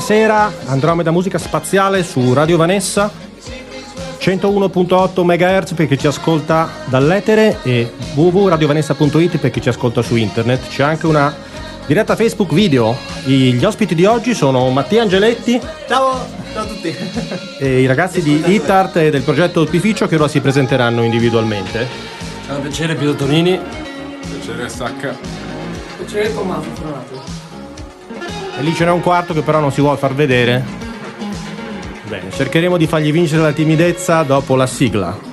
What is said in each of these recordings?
buonasera, Andromeda Musica Spaziale su Radio Vanessa 101.8 MHz per chi ci ascolta dall'etere e www.radiovanessa.it per chi ci ascolta su internet. C'è anche una diretta Facebook video. Gli ospiti di oggi sono Mattia Angeletti Ciao, ciao a tutti. e i ragazzi di Itart e del progetto Opificio che ora si presenteranno individualmente. Ciao, piacere Piero Tonini. Piacere stacca. Piacere Tommaso, Fortunato. E lì ce n'è un quarto che però non si vuole far vedere. Bene, cercheremo di fargli vincere la timidezza dopo la sigla.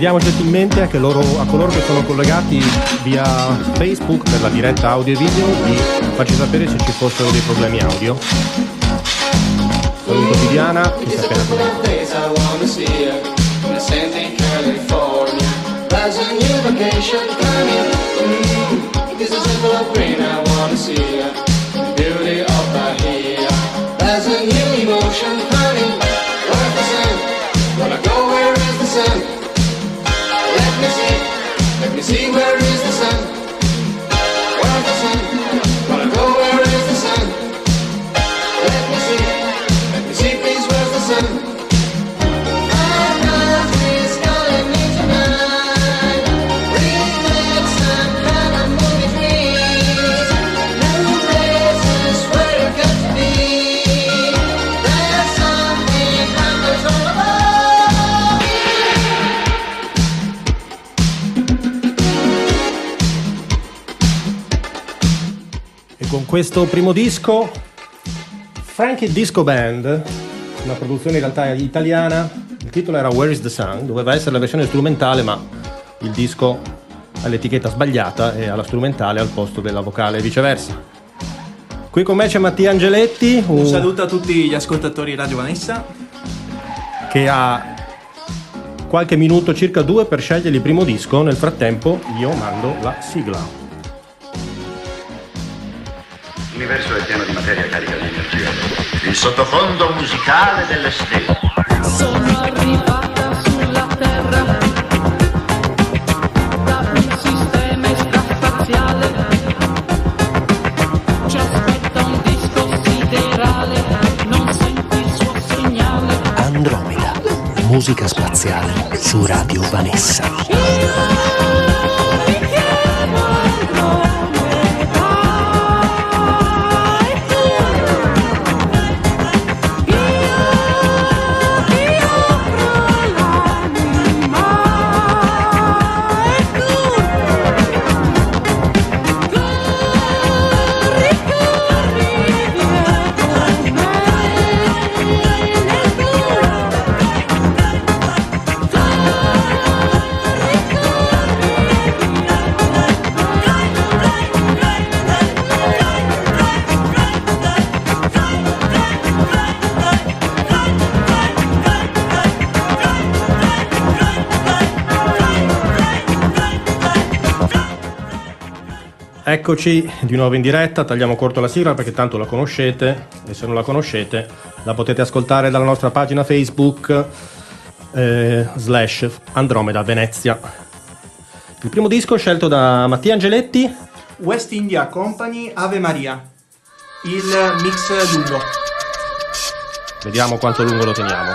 Chiediamo gentilmente a, che loro- a coloro che sono collegati via Facebook per la diretta audio e video di farci sapere se ci fossero dei problemi audio. Saluto Viviana che si è appena couple Singer questo primo disco, Frankie Disco Band, una produzione in realtà italiana, il titolo era Where is the Sun, doveva essere la versione strumentale ma il disco ha l'etichetta sbagliata e ha la strumentale al posto della vocale e viceversa. Qui con me c'è Mattia Angeletti, Un un- saluto a tutti gli ascoltatori di Radio Vanessa. che ha qualche minuto, circa due, per scegliere il primo disco. Nel frattempo io mando la sigla. L'universo è pieno di materia carica di energia. Il sottofondo musicale delle stelle. Sono arrivata sulla Terra da un sistema extraspaziale. Ci aspetta un disco siderale, non senti il suo segnale. Andromeda, musica spaziale su Radio Vanessa. Eccoci di nuovo in diretta, tagliamo corto la sigla perché tanto la conoscete e se non la conoscete la potete ascoltare dalla nostra pagina Facebook eh, slash Andromeda Venezia. Il primo disco scelto da Mattia Angeletti, West India Company Ave Maria. Il mix lungo. vediamo quanto lungo lo teniamo.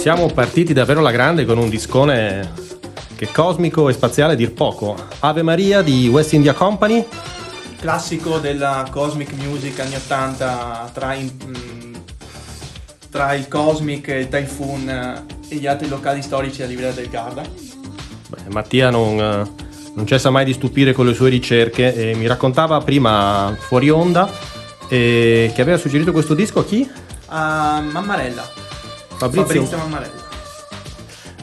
Siamo partiti davvero alla grande con un discone che è cosmico e spaziale a dir poco. Ave Maria di West India Company, Classico della Cosmic Music anni 80 tra, in- mm, tra il Cosmic, il Typhoon eh, e gli altri locali storici a Livrea del Garda. Beh, Mattia non, eh, non cessa mai di stupire con le sue ricerche e mi raccontava prima fuori onda eh, che aveva suggerito questo disco a chi? A Mammarella. Fabrizio. Fabrizio Mammarella.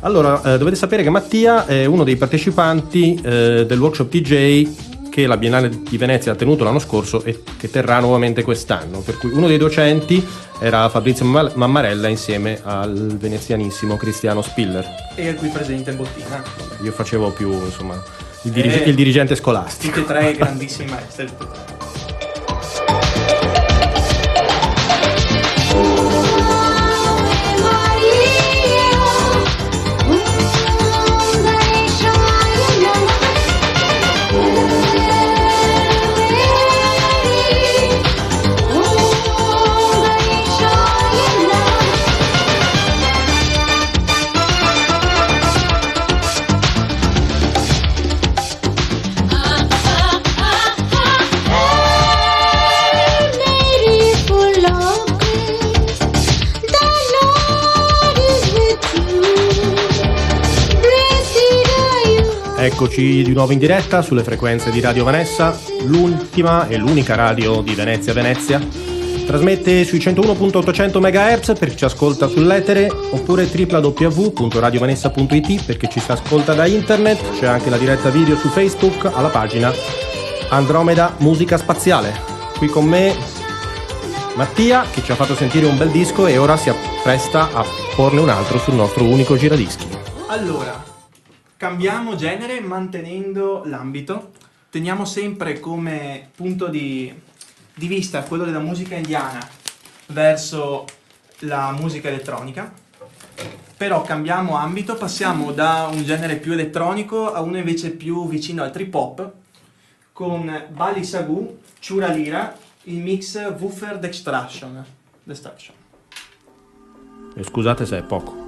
Allora, eh, dovete sapere che Mattia è uno dei partecipanti eh, del workshop DJ che la Biennale di Venezia ha tenuto l'anno scorso e che terrà nuovamente quest'anno. Per cui uno dei docenti era Fabrizio Mamma- Mammarella insieme al venezianissimo Cristiano Spiller. E qui presente in bottina. Io facevo più, insomma, il, dirige- Eh. il dirigente scolastico. Tutti e tre grandissimi maestri. Eccoci di nuovo in diretta sulle frequenze di Radio Vanessa, l'ultima e l'unica radio di Venezia Venezia. Trasmette sui 101.800 MHz per chi ci ascolta sull'etere oppure www.radiovanessa.it per chi ci ascolta da internet. C'è anche la diretta video su Facebook alla pagina Andromeda Musica Spaziale. Qui con me Mattia che ci ha fatto sentire un bel disco e ora si appresta a porne un altro sul nostro unico giradischi. Allora, cambiamo genere mantenendo l'ambito. Teniamo sempre come punto di, di vista quello della musica indiana verso la musica elettronica. Però cambiamo ambito, passiamo da un genere più elettronico a uno invece più vicino al trip hop con Bali Sagu, Chura Lira, il mix Woofer Dextraction. Destruction. E scusate se è poco.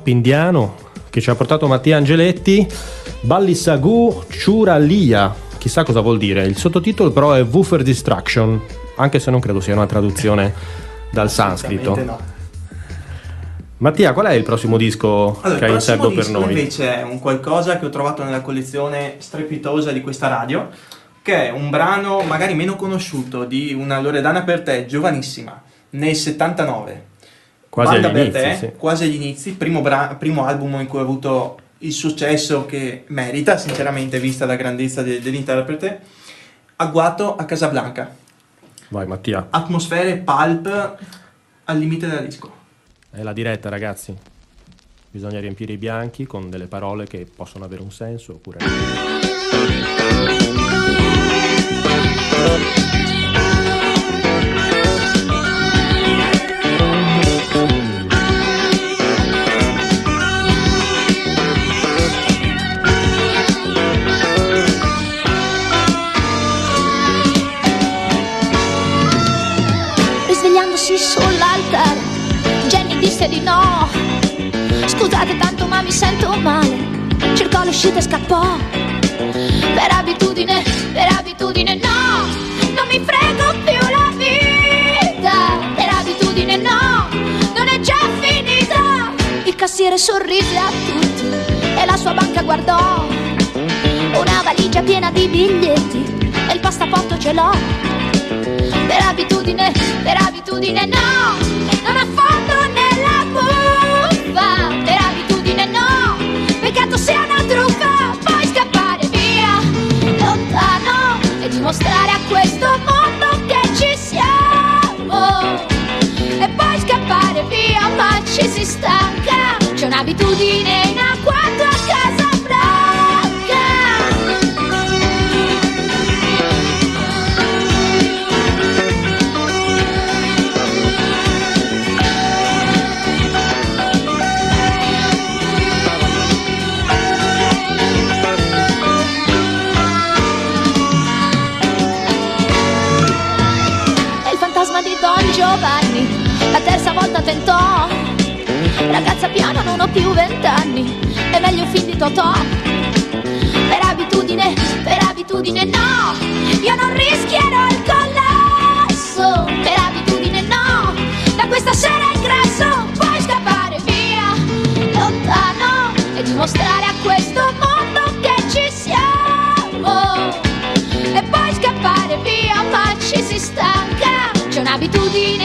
Hop indiano che ci ha portato Mattia Angeletti, Balli Sagu Churalia, chissà cosa vuol dire. Il sottotitolo però è Woofer Distraction, anche se non credo sia una traduzione dal sanscrito. No. Mattia, qual è il prossimo disco Allora, che il hai in prossimo serbo per disco noi? invece è un qualcosa che ho trovato nella collezione strepitosa di questa radio, che è un brano magari meno conosciuto di una Loredana per te, giovanissima, nel 79. Quasi agli per inizi, te, sì. quasi agli inizi, primo, bra- primo album in cui ho avuto il successo che merita, sinceramente, vista la grandezza de- dell'interprete, agguato a Casablanca. Vai Mattia, Atmosfere pulp al limite della disco. è la diretta ragazzi. Bisogna riempire i bianchi con delle parole che possono avere un senso oppure no. Scusate tanto ma mi sento male. Cercò l'uscita e scappò. Per abitudine, per abitudine no. Non mi frego più la vita. Per abitudine no. Non è già finita. Il cassiere sorrise a tutti e la sua banca guardò. Una valigia piena di biglietti e il passaporto ce l'ho. Per abitudine, per abitudine no, non affondo e dimostrare a questo mondo che ci siamo. E poi scappare via, ma ci si stanca. C'è un'abitudine in non ho più vent'anni, è meglio film di Totò. Per abitudine, per abitudine no, io non rischierò il collasso. Per abitudine no, da questa sera ingresso, puoi scappare via, lontano e dimostrare a questo mondo che ci siamo. E poi scappare via, ma ci si stanca. C'è un'abitudine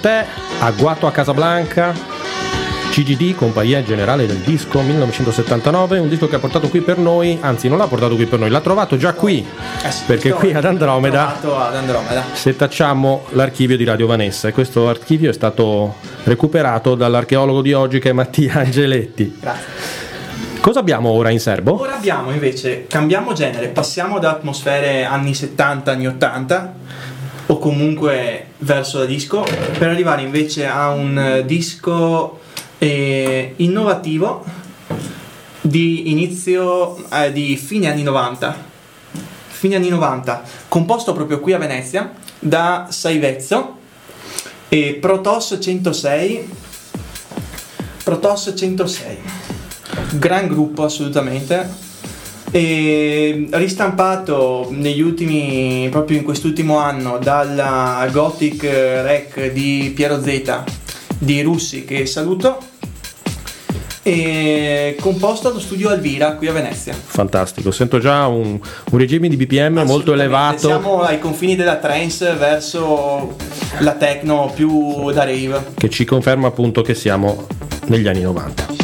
Bertè, Agguato a Casablanca, CGD, Compagnia Generale del Disco 1979, un disco che ha portato qui per noi, anzi non l'ha portato qui per noi, l'ha trovato già qui, Eh sì, perché qui ad Andromeda ad Andromeda. setacciamo l'archivio di Radio Vanessa e questo archivio è stato recuperato dall'archeologo di oggi che è Mattia Angeletti. Grazie. Cosa abbiamo ora in serbo? Ora abbiamo invece, cambiamo genere, passiamo da atmosfere anni 70, anni 80 o comunque verso la disco per arrivare invece a un eh, disco eh, innovativo di inizio eh, di fine anni 90 fine anni 90 composto proprio qui a Venezia da Saivezzo e Protoss 106 Protoss 106 gran gruppo assolutamente e ristampato negli ultimi proprio in quest'ultimo anno dalla Gothic Rec di Piero Z di Russi che saluto e composto allo studio Alvira qui a Venezia Fantastico, sento già un, un regime di BPM molto elevato. siamo ai confini della trance verso la techno più da rave che ci conferma appunto che siamo negli anni 90.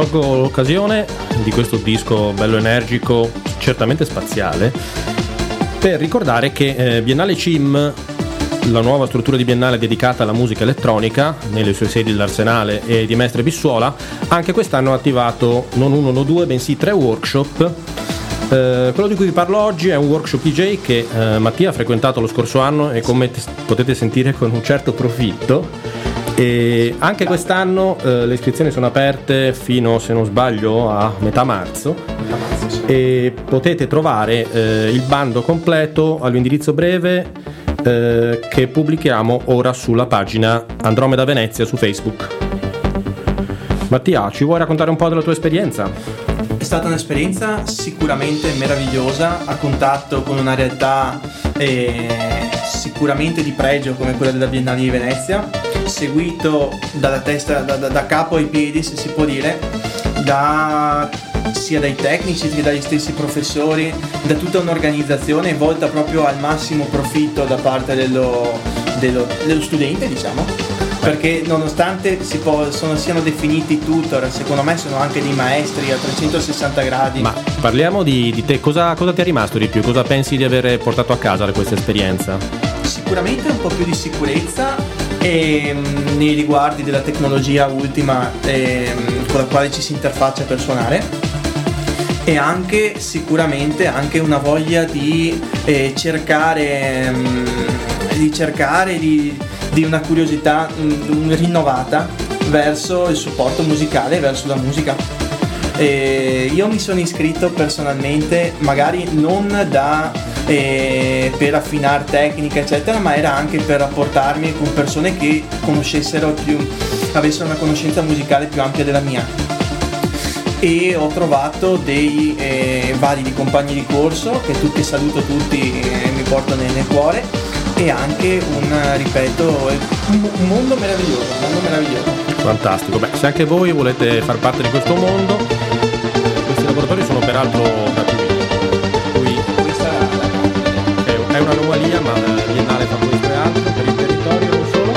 Colgo l'occasione di questo disco bello energico, certamente spaziale, per ricordare che eh, Biennale CIM la nuova struttura di Biennale dedicata alla musica elettronica nelle sue sedi dell'Arsenale e di Mestre Bissuola, anche quest'anno ha attivato non uno, non due, bensì tre workshop. Eh, quello di cui vi parlo oggi è un workshop DJ che eh, Mattia ha frequentato lo scorso anno e come te- potete sentire con un certo profitto. E anche quest'anno eh, le iscrizioni sono aperte fino, se non sbaglio, a metà marzo e potete trovare eh, il bando completo all'indirizzo breve eh, che pubblichiamo ora sulla pagina Andromeda Venezia su Facebook. Mattia, ci vuoi raccontare un po' della tua esperienza? È stata un'esperienza sicuramente meravigliosa, a contatto con una realtà eh, sicuramente di pregio come quella della Biennale di Venezia, seguito dalla testa, da, da- da capo ai piedi, se si può dire, da- sia dai tecnici che dagli stessi professori, da tutta un'organizzazione volta proprio al massimo profitto da parte dello, dello- dello studente, diciamo perché nonostante si può- sono- siano definiti tutor, secondo me sono anche dei maestri a 360 gradi. Ma parliamo di, di te, cosa, cosa ti è rimasto di più? Cosa pensi di aver portato a casa da questa esperienza? Sicuramente un po' più di sicurezza ehm, nei riguardi della tecnologia ultima ehm, con la quale ci si interfaccia per suonare. E anche sicuramente anche una voglia di eh, cercare ehm, di cercare di, di una curiosità mm, rinnovata verso il supporto musicale verso la musica. E io mi sono iscritto personalmente, magari non da, per affinare tecnica, eccetera, ma era anche per rapportarmi con persone che conoscessero più, avessero una conoscenza musicale più ampia della mia. E ho trovato dei eh, validi compagni di corso, che tutti saluto tutti e mi porto nel, cuore, e anche un, ripeto, un mondo meraviglioso, un mondo meraviglioso. Fantastico, beh, se anche voi volete far parte di questo mondo, questi laboratori sono peraltro gratuiti. Un'anomalia, ma la Biennale fa questo e altro per il territorio non solo.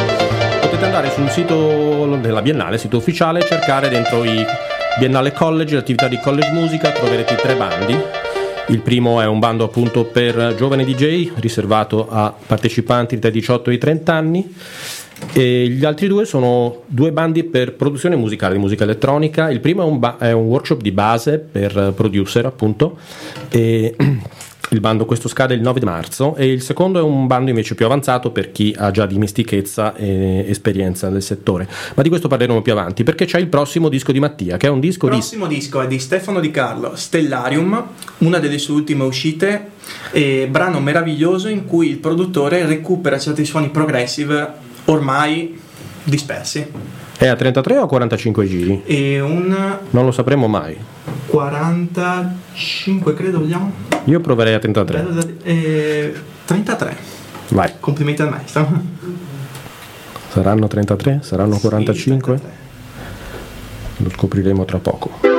Potete andare sul sito della Biennale, sito ufficiale, e cercare dentro i Biennale College, l'attività di College Musica, troverete tre bandi. Il primo è un bando appunto per giovani DJ, riservato a partecipanti dai 18 ai 30 anni. E gli altri due sono due bandi per produzione musicale di musica elettronica. Il primo è un, ba- è un workshop di base per producer, appunto. E il bando questo scade il 9 marzo. E il secondo è un bando invece più avanzato per chi ha già dimestichezza e esperienza nel settore. Ma di questo parleremo più avanti, perché c'è il prossimo disco di Mattia, che è un disco Il di prossimo disco è di Stefano Di Carlo, Stellarium, una delle sue ultime uscite, brano meraviglioso in cui il produttore recupera certi suoni progressive ormai dispersi. È a 33 o a 45 giri? E un Non lo sapremo mai. 45 credo vogliamo? Io proverei a 33. Bello da- eh, 33. Vai. Complimenti al maestro. Saranno 33? Saranno Sì, 45? 33. Lo scopriremo tra poco.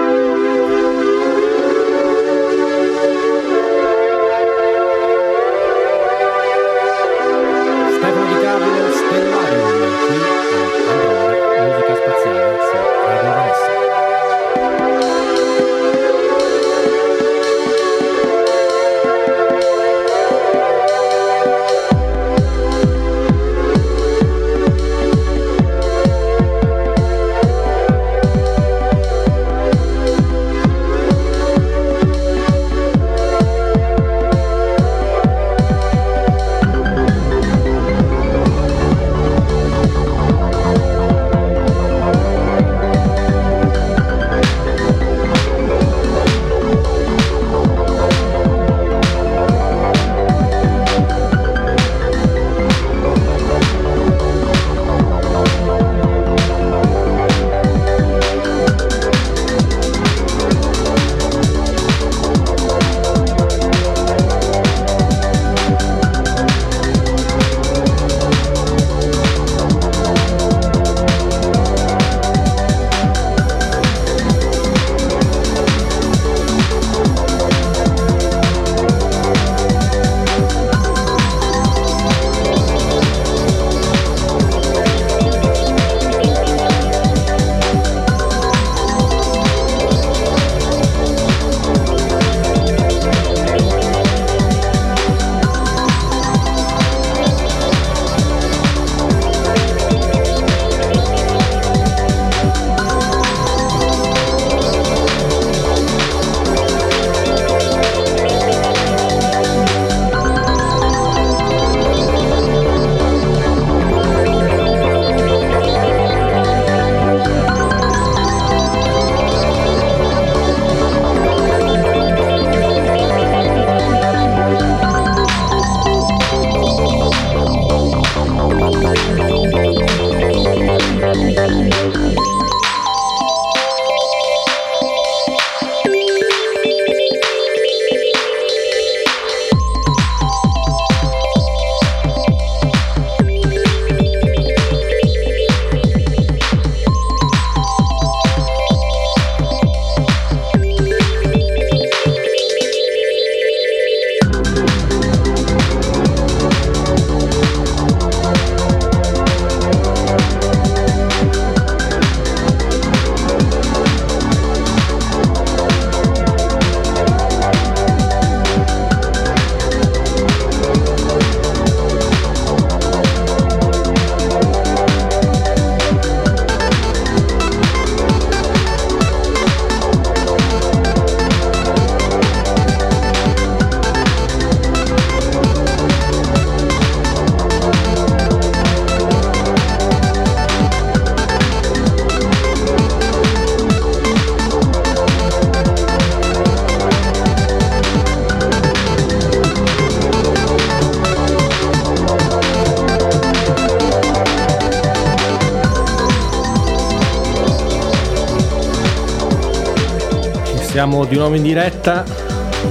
Di nuovo in diretta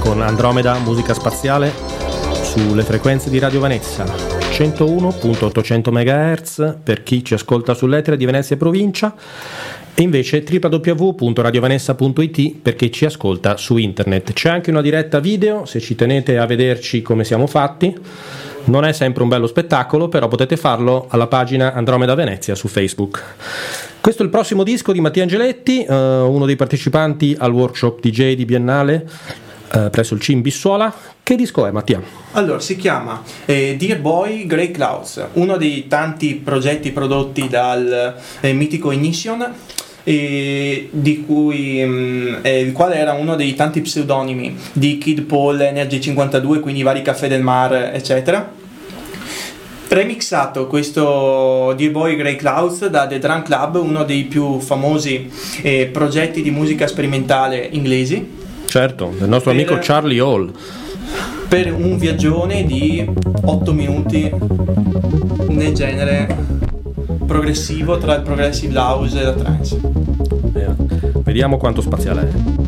con Andromeda Musica Spaziale sulle frequenze di Radio Venezia 101.800 MHz per chi ci ascolta sull'etere di Venezia provincia e invece www.radiovenessa.it per chi ci ascolta su internet. C'è anche una diretta video se ci tenete a vederci come siamo fatti. Non è sempre un bello spettacolo, però potete farlo alla pagina Andromeda Venezia su Facebook. Questo è il prossimo disco di Mattia Angeletti, eh, uno dei partecipanti al workshop DJ di Biennale eh, presso il CIM Bissuola. Che disco è Mattia? Allora, si chiama eh, Dear Boy Grey Clouds, uno dei tanti progetti prodotti dal eh, mitico Ignition, cui, mm, eh, il quale era uno dei tanti pseudonimi di Kid Paul, Energy 52, quindi vari caffè del mar, eccetera. Remixato questo Dear Boy Grey Clouds da The Drum Club, uno dei più famosi eh, progetti di musica sperimentale inglesi Certo, del nostro Per- amico Charlie Hall. per un viaggione di 8 minuti nel genere progressivo tra il progressive house e la trance. Vediamo quanto spaziale è.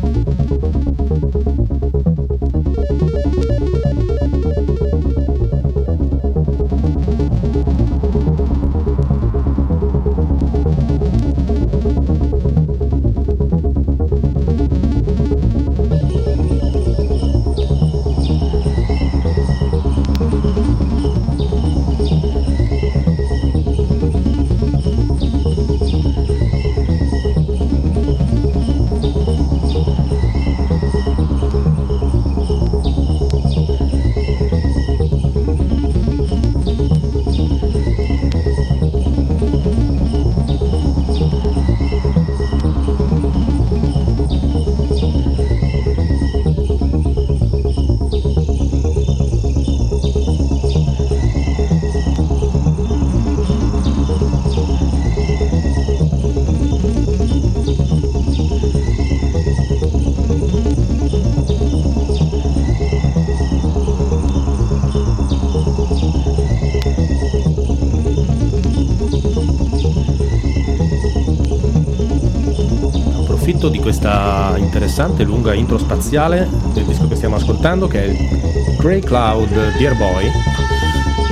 Interessante lunga intro spaziale del disco che stiamo ascoltando, che è il Grey Cloud Dear Boy,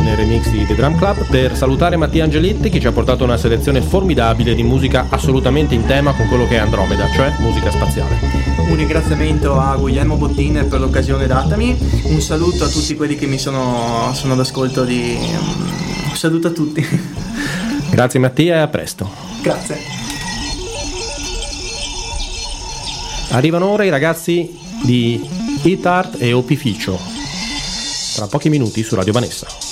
nel remix di The Drum Club, per salutare Mattia Angeletti che ci ha portato una selezione formidabile di musica assolutamente in tema con quello che è Andromeda, cioè musica spaziale. Un ringraziamento a Guglielmo Bottine per l'occasione datami, un saluto a tutti quelli che mi sono, sono d'ascolto di... Un saluto a tutti. Grazie Mattia e a presto. Grazie. Arrivano ora i ragazzi di Hit Art e Opificio. Tra pochi minuti su Radio Vanessa.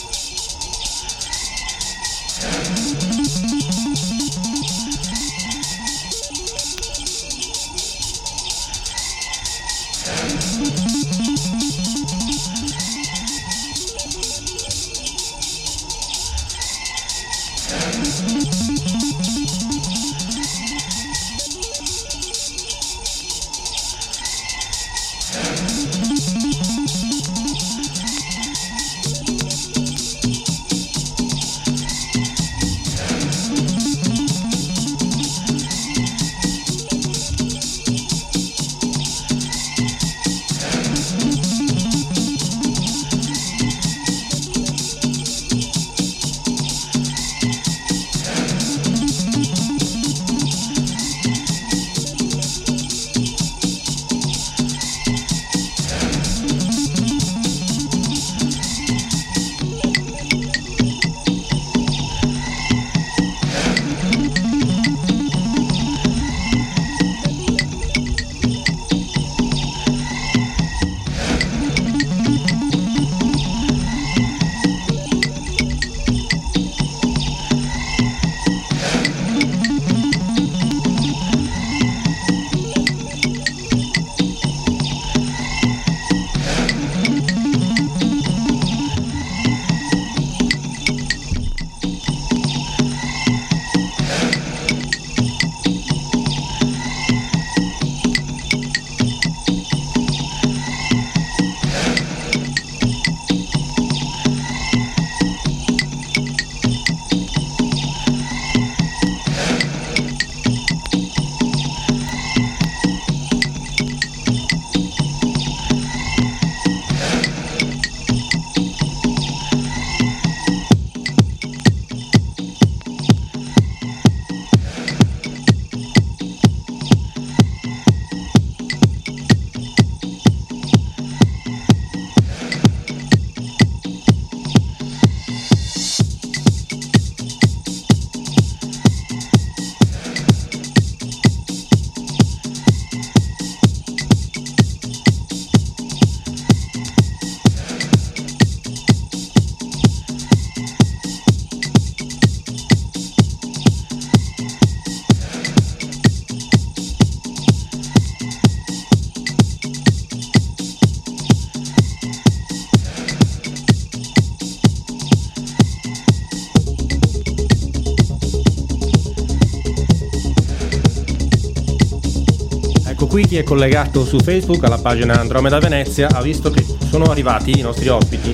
Chi è collegato su Facebook alla pagina Andromeda Venezia ha visto che sono arrivati i nostri ospiti.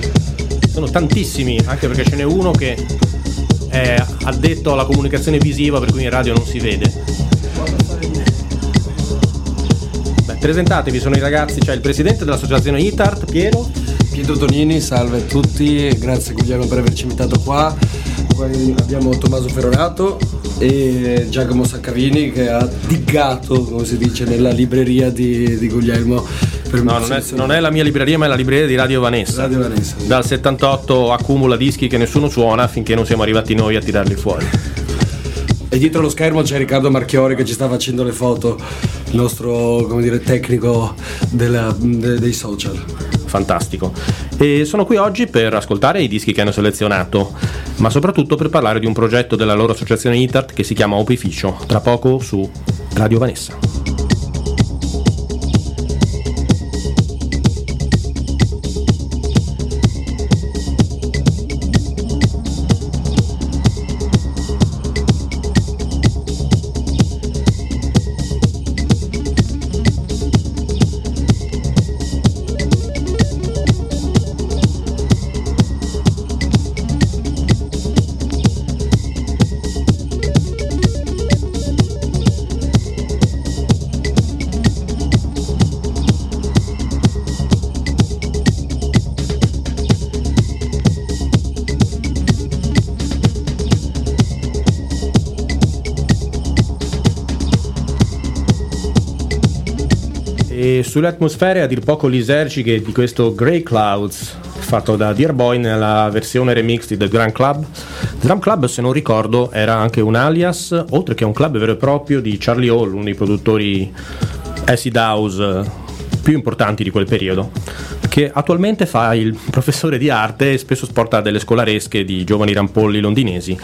Sono tantissimi, anche perché ce n'è uno che è addetto alla comunicazione visiva, per cui in radio non si vede. Beh, presentatevi, sono i ragazzi, c'è il presidente dell'associazione ITART, Piero. Pietro Tonini, salve a tutti, grazie Guglielmo per averci invitato qua. Poi abbiamo Tommaso Ferronato e Giacomo Saccavini che ha diggato, come si dice, nella libreria di, di Guglielmo. Per No, non è, non è la mia libreria, ma è la libreria di Radio Vanessa. Radio Vanessa. Dal 78 accumula dischi che nessuno suona finché non siamo arrivati noi a tirarli fuori. E dietro lo schermo c'è Riccardo Marchiori che ci sta facendo le foto, il nostro come dire, tecnico della- de- dei social. Fantastico. E sono qui oggi per ascoltare i dischi che hanno selezionato, ma soprattutto per parlare di un progetto della loro associazione ITART che si chiama Opificio, tra poco su Radio Vanessa. Sulle atmosfere a dir poco lisergiche di questo Grey Clouds fatto da Dear Boy nella versione remix di The Drum Club. The Drum Club, se non ricordo, era anche un alias, oltre che un club vero e proprio di Charlie Hall, uno dei produttori acid house più importanti di quel periodo, che attualmente fa il professore di arte e spesso sporta delle scolaresche di giovani rampolli londinesi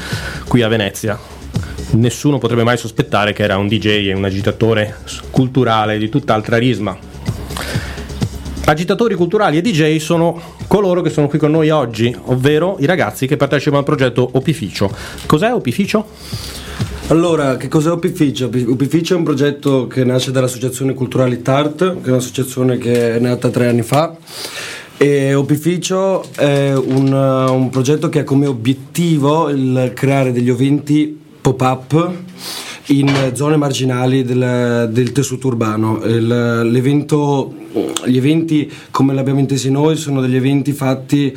qui a Venezia. Nessuno potrebbe mai sospettare che era un DJ e un agitatore culturale di tutt'altra risma. Agitatori culturali e DJ sono coloro che sono qui con noi oggi, ovvero i ragazzi che partecipano al progetto Opificio. Cos'è Opificio? Allora, che cos'è Opificio? Opi- Opificio è un progetto che nasce dall'Associazione Culturali TART, che è un'associazione che è nata tre anni fa. E Opificio è un, un progetto che ha come obiettivo il creare degli eventi pop-up in zone marginali del, del tessuto urbano. Il- gli eventi, come l'abbiamo intesi noi, sono degli eventi fatti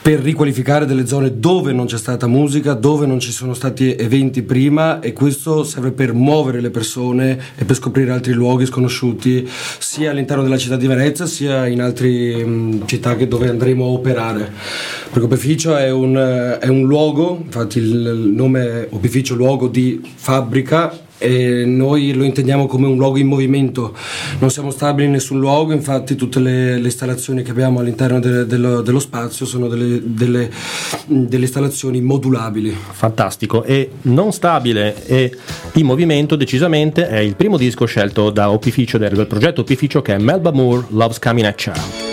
per riqualificare delle zone dove non c'è stata musica, dove non ci sono stati eventi prima e questo serve per muovere le persone e per scoprire altri luoghi sconosciuti sia all'interno della città di Venezia sia in altre città che- dove andremo a operare. Perché Opificio è un, è un luogo, infatti il nome è Opificio luogo di fabbrica e noi lo intendiamo come un luogo in movimento, non siamo stabili in nessun luogo, infatti tutte le, le installazioni che abbiamo all'interno de- dello, dello spazio sono delle, delle- delle installazioni modulabili. Fantastico. E non stabile e in movimento decisamente è il primo disco scelto da Opificio, del del progetto Opificio che è Melba Moore Loves Coming at Ya.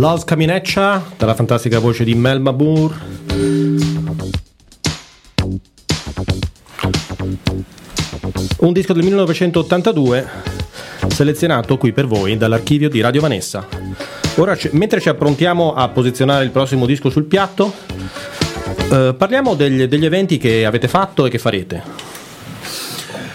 Los Camineccia, dalla fantastica voce di Melba Moore. Un disco del 1982 selezionato qui per voi dall'archivio di Radio Vanessa. Ora, mentre ci approntiamo a posizionare il prossimo disco sul piatto, eh, parliamo degli, degli eventi che avete fatto e che farete.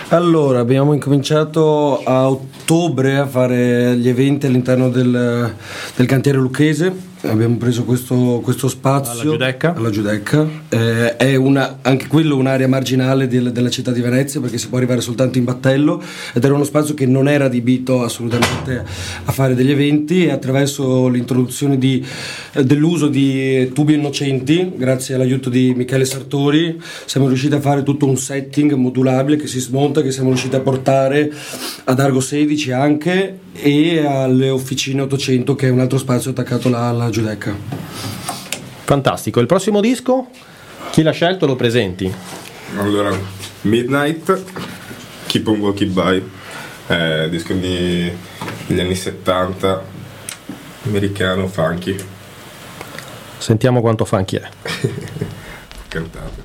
Allora, abbiamo incominciato a ottobre a fare gli eventi all'interno del, del cantiere lucchese. Abbiamo preso questo, questo spazio Alla Giudecca. alla Giudecca. Eh, è una- anche quello un'area marginale del- della città di Venezia perché si può arrivare soltanto in battello ed era uno spazio che non era adibito assolutamente a fare degli eventi e attraverso l'introduzione di- eh, dell'uso di tubi innocenti, grazie all'aiuto di Michele Sartori, siamo riusciti a fare tutto un setting modulabile che si smonta, che siamo riusciti a portare ad Argo 16 anche e alle officine 800 che è un altro spazio attaccato là alla Giudecca. Fantastico. Il prossimo disco? Chi l'ha scelto lo presenti. Allora, Midnight, Keep on Walking By, eh, disco di- degli anni 70, americano, funky, Sentiamo quanto funky è. cantato.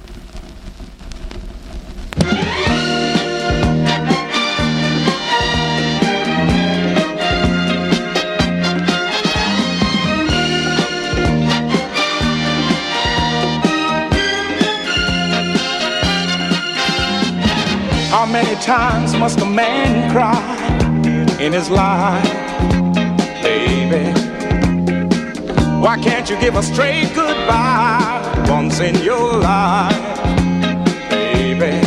Times must a man cry in his life, baby? Why can't you give a straight goodbye once in your life, baby?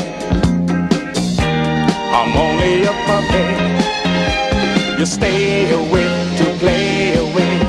I'm only a puppet. You stay with to play with.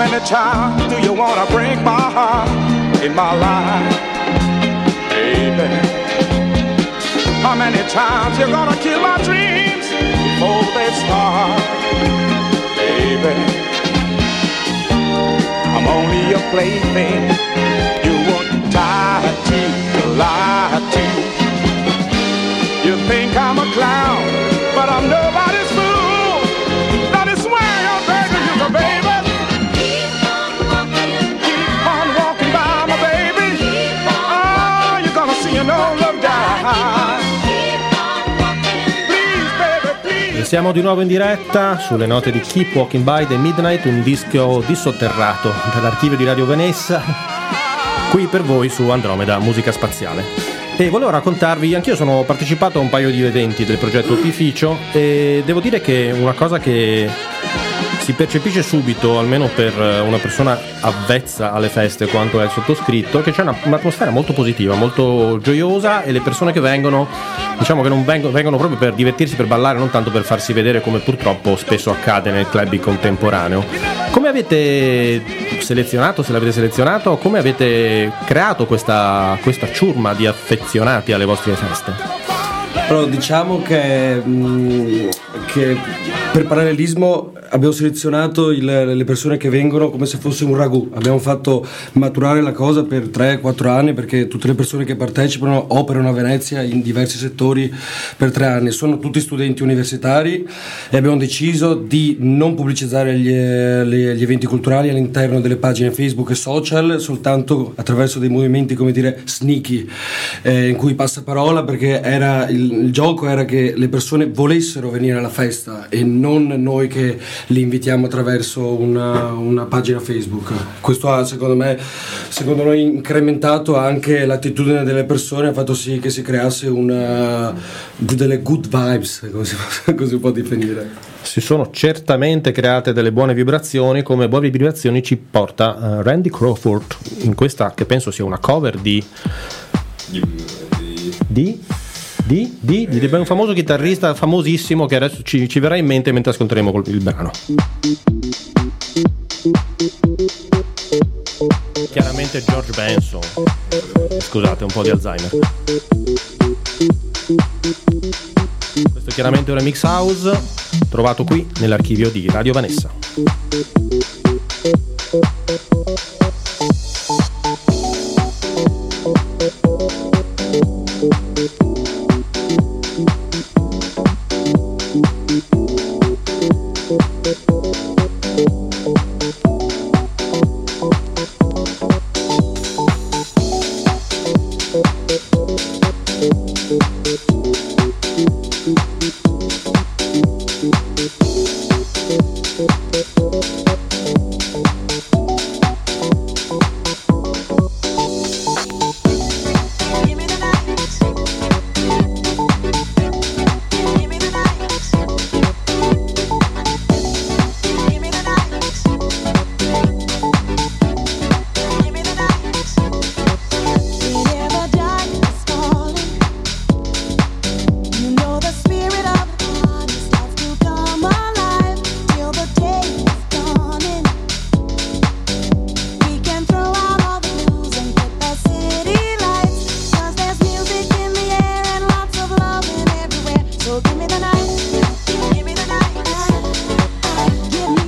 Many times do you wanna break my heart in my life, baby? How many times you gonna kill my dreams before they start, baby? I'm only a plaything you won't tie to, lie to. You think I'm a clown, but I'm nobody's Siamo di nuovo in diretta sulle note di Keep Walking By The Midnight, un disco dissotterrato dall'archivio di Radio Venessa, qui per voi su Andromeda Musica Spaziale. E volevo raccontarvi, anch'io sono partecipato a un paio di eventi del progetto Opificio e devo dire che una cosa che si percepisce subito, almeno per eh, una persona avvezza alle feste quanto è il sottoscritto, che c'è una- un'atmosfera molto positiva, molto gioiosa e le persone che vengono, diciamo che non vengono, vengono proprio per divertirsi, per ballare, non tanto per farsi vedere come purtroppo spesso accade nel club contemporaneo. Come avete selezionato, se l'avete selezionato, come avete creato questa, questa ciurma di affezionati alle vostre feste? Allora, diciamo che, mh, che per parallelismo abbiamo selezionato il- le persone che vengono come se fosse un ragù. Abbiamo fatto maturare la cosa per 3-4 anni perché tutte le persone che partecipano operano a Venezia in diversi settori per 3 anni. Sono tutti studenti universitari e abbiamo deciso di non pubblicizzare gli, le- gli eventi culturali all'interno delle pagine Facebook e social, soltanto attraverso dei movimenti, come dire, sneaky, eh, in cui passa parola perché era il, il gioco era che le persone volessero venire alla festa e non noi che li invitiamo attraverso una, una pagina Facebook. Questo ha secondo me, secondo noi, incrementato anche l'attitudine delle persone, ha fatto sì che si creasse una, delle good vibes, come si, come si può definire. si sono certamente create delle buone vibrazioni, come buone vibrazioni ci porta eh, Randy Crawford in questa che penso sia una cover di Di, di- di di, di, un famoso chitarrista famosissimo che adesso ci, ci verrà in mente mentre ascolteremo col- il brano. Chiaramente George Benson. Scusate, un po' di Alzheimer. Questo è chiaramente un remix house trovato qui nell'archivio di Radio Vanessa.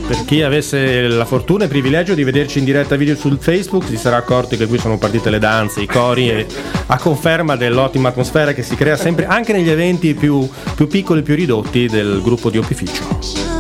Per chi avesse la fortuna e il privilegio di vederci in diretta video sul Facebook si sarà accorto che qui sono partite le danze, i cori e a conferma dell'ottima atmosfera che si crea sempre anche negli eventi più, più piccoli e più ridotti del gruppo di opificio.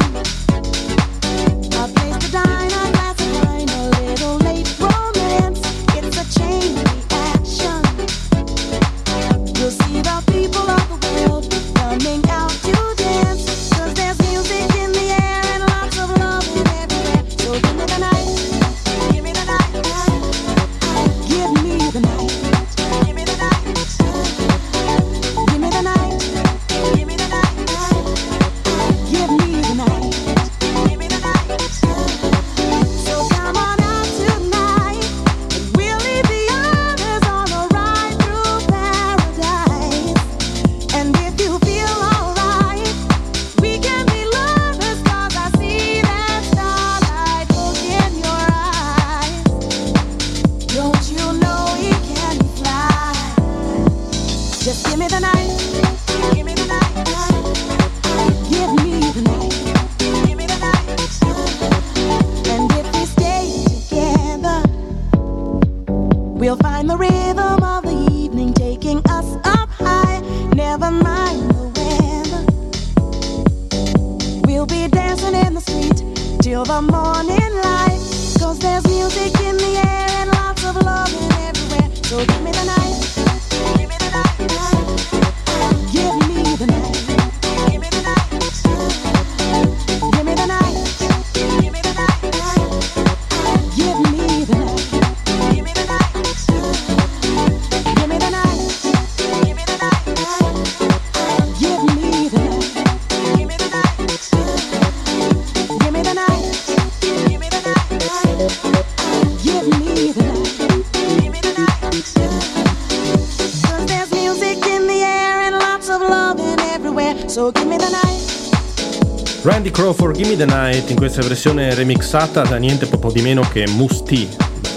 Randy Crawford, Gimme the Night, in questa versione remixata da niente poco di meno che Musti,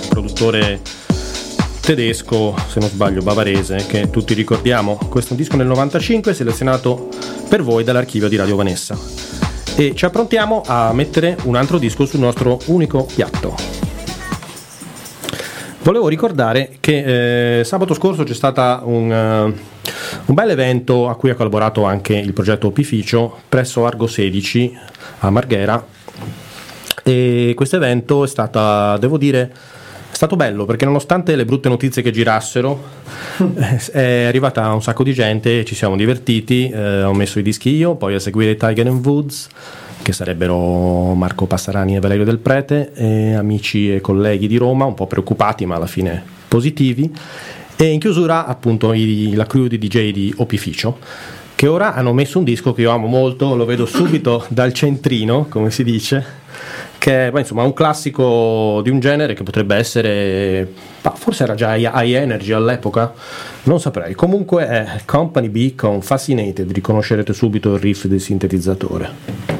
produttore tedesco, se non sbaglio bavarese, che tutti ricordiamo. Questo è un disco del 95 selezionato per voi dall'archivio di Radio Vanessa. E ci approntiamo a mettere un altro disco sul nostro unico piatto. Volevo ricordare che eh, sabato scorso c'è stato un, eh, un bel evento a cui ha collaborato anche il progetto Opificio presso Argo 16 a Marghera. E questo evento è stato, devo dire, è stato bello perché nonostante le brutte notizie che girassero è arrivata un sacco di gente, ci siamo divertiti, eh, ho messo i dischi io, poi a seguire Tiger and Woods che sarebbero Marco Passarani e Valerio Del Prete, e amici e colleghi di Roma, un po' preoccupati ma alla fine positivi, e in chiusura appunto i- la crew di DJ di Opificio. che ora hanno messo un disco che io amo molto, lo vedo subito dal centrino, come si dice, che è beh, insomma un classico di un genere che potrebbe essere, forse era già high energy all'epoca, non saprei. Comunque è Company B con Fascinated, riconoscerete subito il riff del sintetizzatore.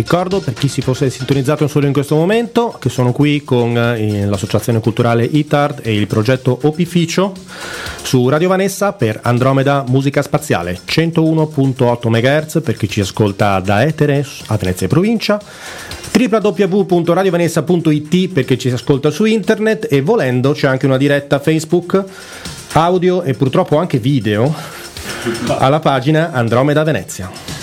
Ricordo per chi si fosse sintonizzato solo in questo momento che sono qui con eh, l'associazione culturale ITARD e il progetto Opificio su Radio Vanessa per Andromeda Musica Spaziale 101.8 MHz per chi ci ascolta da Etere a Venezia e provincia www.radiovanessa.it per chi ci ascolta su internet e volendo c'è anche una diretta Facebook audio e purtroppo anche video alla pagina Andromeda Venezia.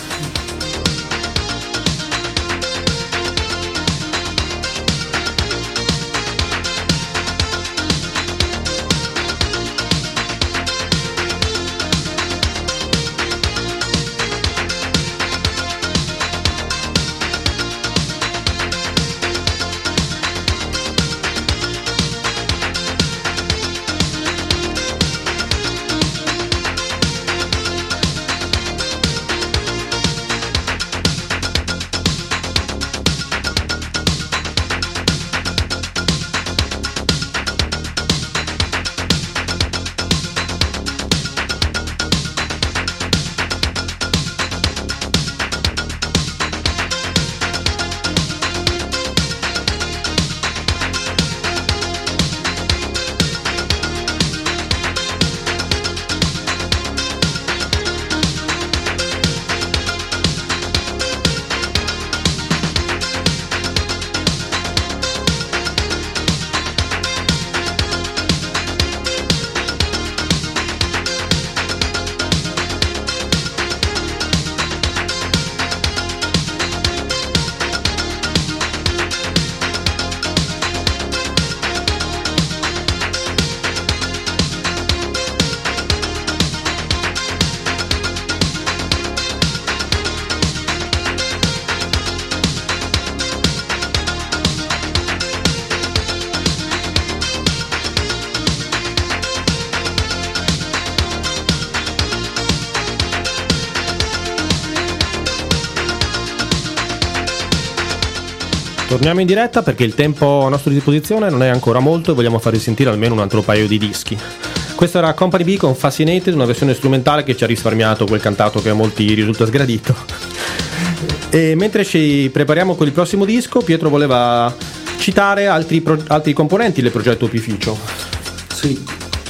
Torniamo in diretta perché il tempo a nostra disposizione non è ancora molto e vogliamo farvi sentire almeno un altro paio di dischi. Questo era Company B con Fascinated, una versione strumentale che ci ha risparmiato quel cantato che a molti risulta sgradito. E mentre ci prepariamo con il prossimo disco, Pietro voleva citare altri, pro- altri componenti del progetto Opificio. Sì,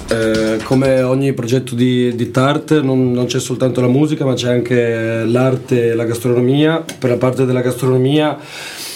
eh, come ogni progetto di, di TART non, non c'è soltanto la musica ma c'è anche l'arte e la gastronomia. Per la parte della gastronomia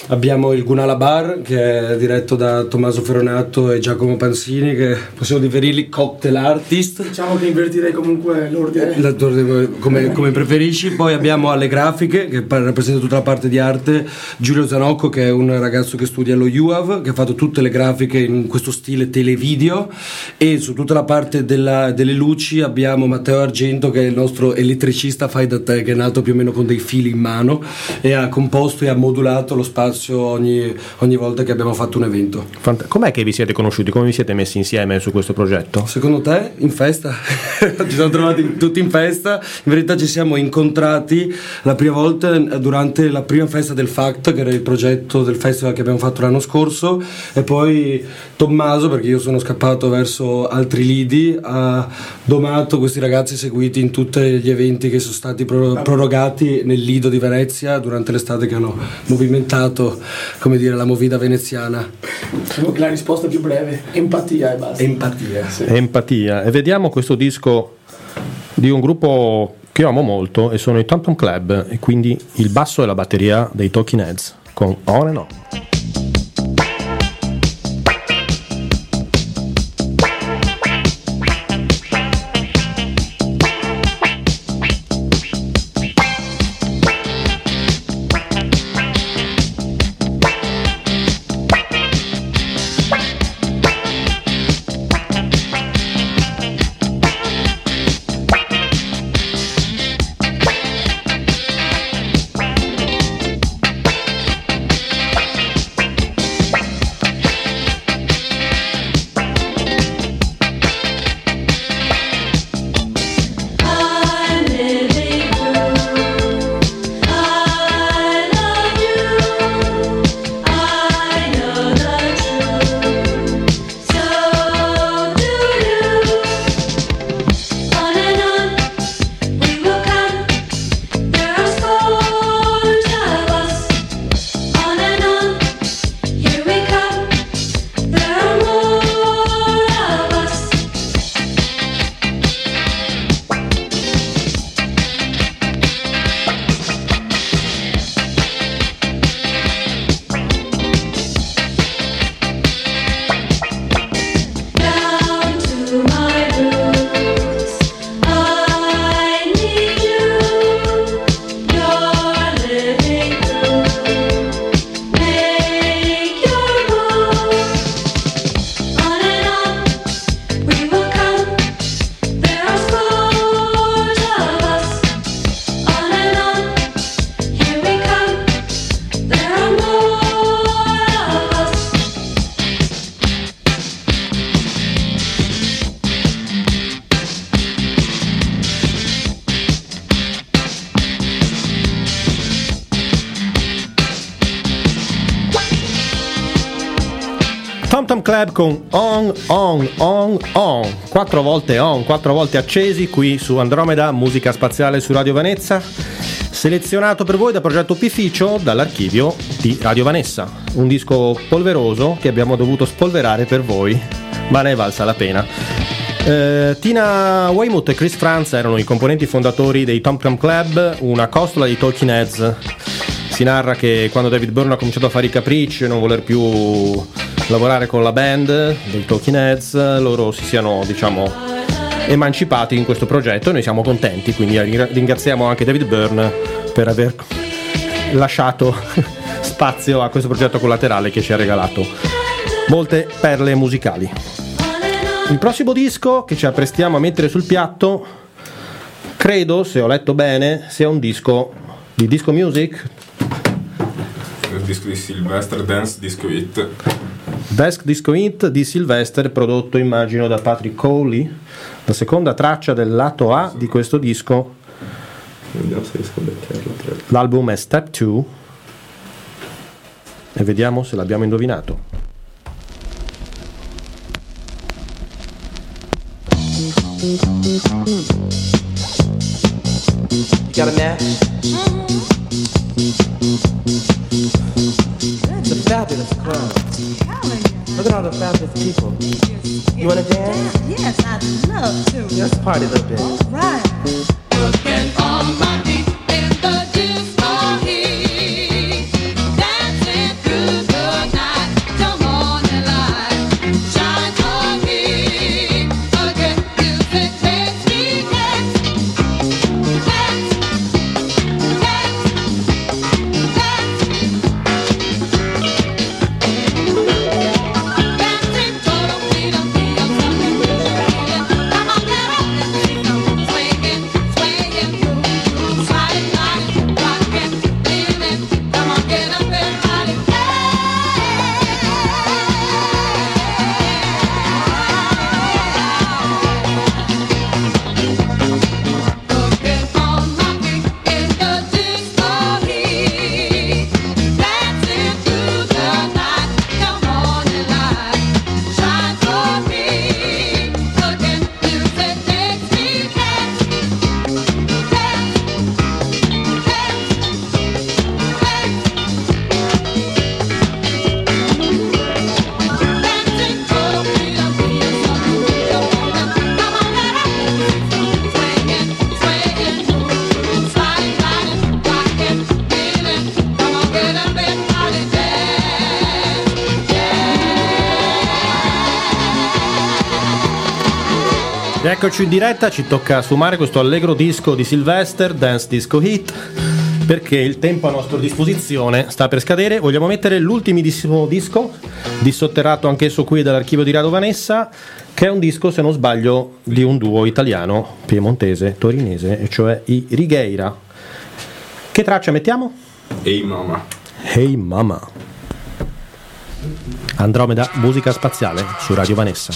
abbiamo il Gunala Bar che è diretto da Tommaso Ferronato e Giacomo Pansini che possiamo definirli cocktail artist. Diciamo che invertirei comunque l'ordine. L'attore come, come preferisci. Poi abbiamo alle grafiche che rappresenta tutta la parte di arte, Giulio Zanocco che è un ragazzo che studia allo UAV, che ha fatto tutte le grafiche in questo stile televideo e su tutta la parte della- delle luci abbiamo Matteo Argento che è il nostro elettricista fai da te che è nato più o meno con dei fili in mano e ha composto e ha modulato lo spazio ogni, ogni volta che abbiamo fatto un evento. Fant- Com'è che vi siete conosciuti? Come vi siete messi insieme su questo progetto? Secondo te in festa? ci siamo trovati tutti in festa, in verità ci siamo incontrati la prima volta durante la prima festa del FACT, che era il progetto del festival che abbiamo fatto l'anno scorso, e poi Tommaso, perché io sono scappato verso altri lidi, ha domato questi ragazzi seguiti in tutti gli eventi che sono stati pro- prorogati nel lido di Venezia durante l'estate che hanno movimentato, come dire, la movida veneziana. La risposta più breve, empatia e basta. Empatia. Empatia. E vediamo questo disco di un gruppo che amo molto e sono i Tom Tom Club e quindi il basso e la batteria dei Talking Heads con On and On. Come Club con On, On, On, On. Quattro volte on, quattro volte accesi qui su Andromeda, musica spaziale su Radio Vanessa. Selezionato per voi da Progetto Pificio dall'archivio di Radio Vanessa. Un disco polveroso che abbiamo dovuto spolverare per voi, ma ne è valsa la pena. Eh, Tina Weymouth e Chris Franz erano i componenti fondatori dei Tom Tom Club, una costola di Talking Heads. Si narra che quando David Byrne ha cominciato a fare i capricci e non voler più lavorare con la band dei Talking Heads, loro si siano, diciamo, emancipati in questo progetto e noi siamo contenti, quindi ringra- ringraziamo anche David Byrne per aver lasciato spazio a questo progetto collaterale che ci ha regalato molte perle musicali. Il prossimo disco che ci apprestiamo a mettere sul piatto, credo, se ho letto bene, sia un disco di disco music, Il disco di Sylvester Dance Disco Hit. Desk Disco Hit di Sylvester, prodotto immagino da Patrick Coley, la seconda traccia del lato A di questo disco. Vediamo se riesco a beccarla. L'album è Step 2 e vediamo se l'abbiamo indovinato. You got a match? It's a fabulous club. Look at all the fabulous people. You wanna dance? Yes, I'd love to. Let's party a little bit. Right. Working on my feet in the disco Eccoci in diretta, ci tocca sfumare questo allegro disco di Sylvester, Dance Disco Hit, perché il tempo a nostra disposizione sta per scadere. Vogliamo mettere l'ultimissimo disco, dissotterrato anch'esso qui dall'archivio di Rado Vanessa, che è un disco, se non sbaglio, di un duo italiano, piemontese, torinese, e cioè i Righeira. Che traccia mettiamo? Ehi mamma. Hey Mama. Andromeda, musica spaziale su Radio Vanessa.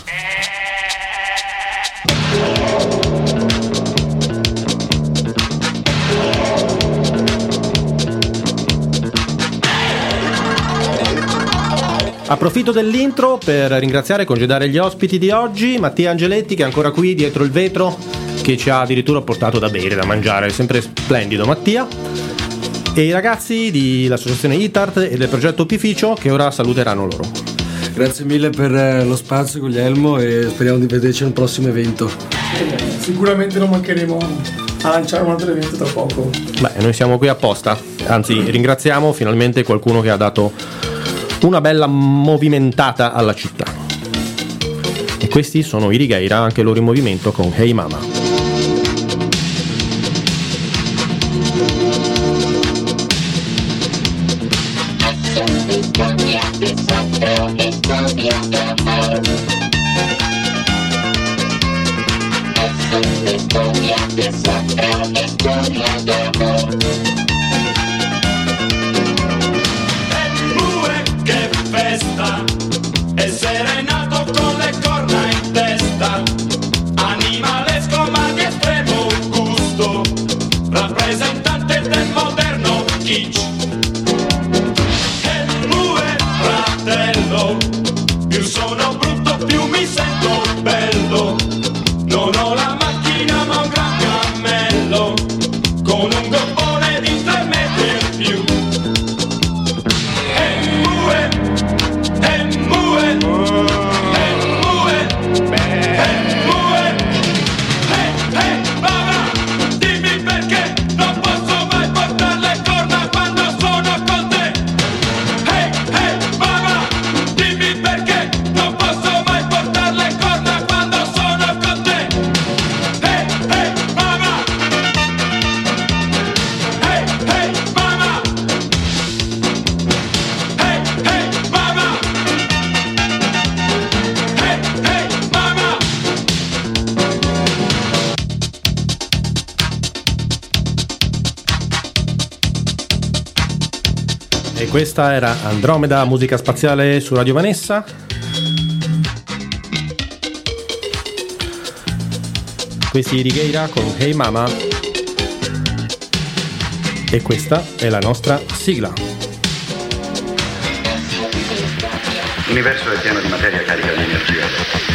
Approfitto dell'intro per ringraziare e congedare gli ospiti di oggi, Mattia Angeletti che è ancora qui dietro il vetro, che ci ha addirittura portato da bere, da mangiare, sempre splendido Mattia, e i ragazzi dell'associazione ITART e del progetto Pificio che ora saluteranno loro. Grazie mille per eh, lo spazio Guglielmo e speriamo di vederci al prossimo evento. Sicuramente non mancheremo a lanciare un altro evento tra poco. Beh, noi siamo qui apposta, anzi ringraziamo finalmente qualcuno che ha dato una bella movimentata alla città. E questi sono i Righeira, anche loro in movimento con Hey Mama. Bue, questa era Andromeda, musica spaziale su Radio Vanessa. Questi Righeira con Hey Mama. E questa è la nostra sigla. L'universo è pieno di materia carica di energia.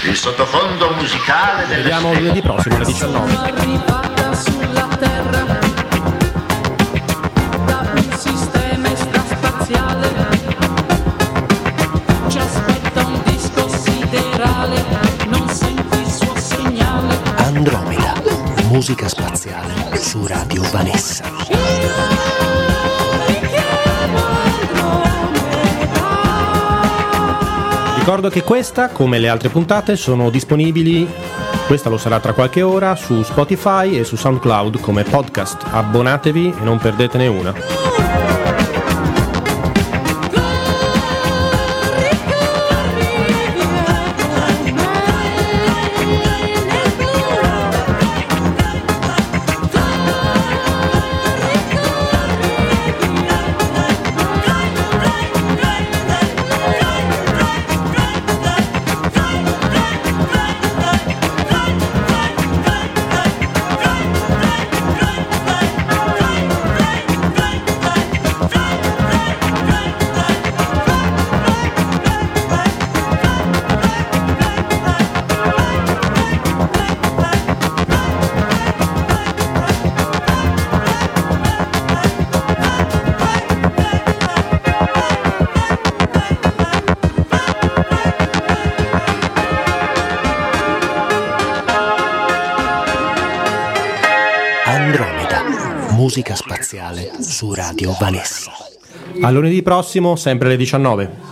Il sottofondo musicale Ci delle vediamo lunedì prossimo alle 19. Musica spaziale su Radio Vanessa. Ricordo che questa, come le altre puntate, sono disponibili, questa lo sarà tra qualche ora, su Spotify e su SoundCloud come podcast. Abbonatevi e non perdetene una. Su Radio Vanessa. A lunedì prossimo, sempre alle 19.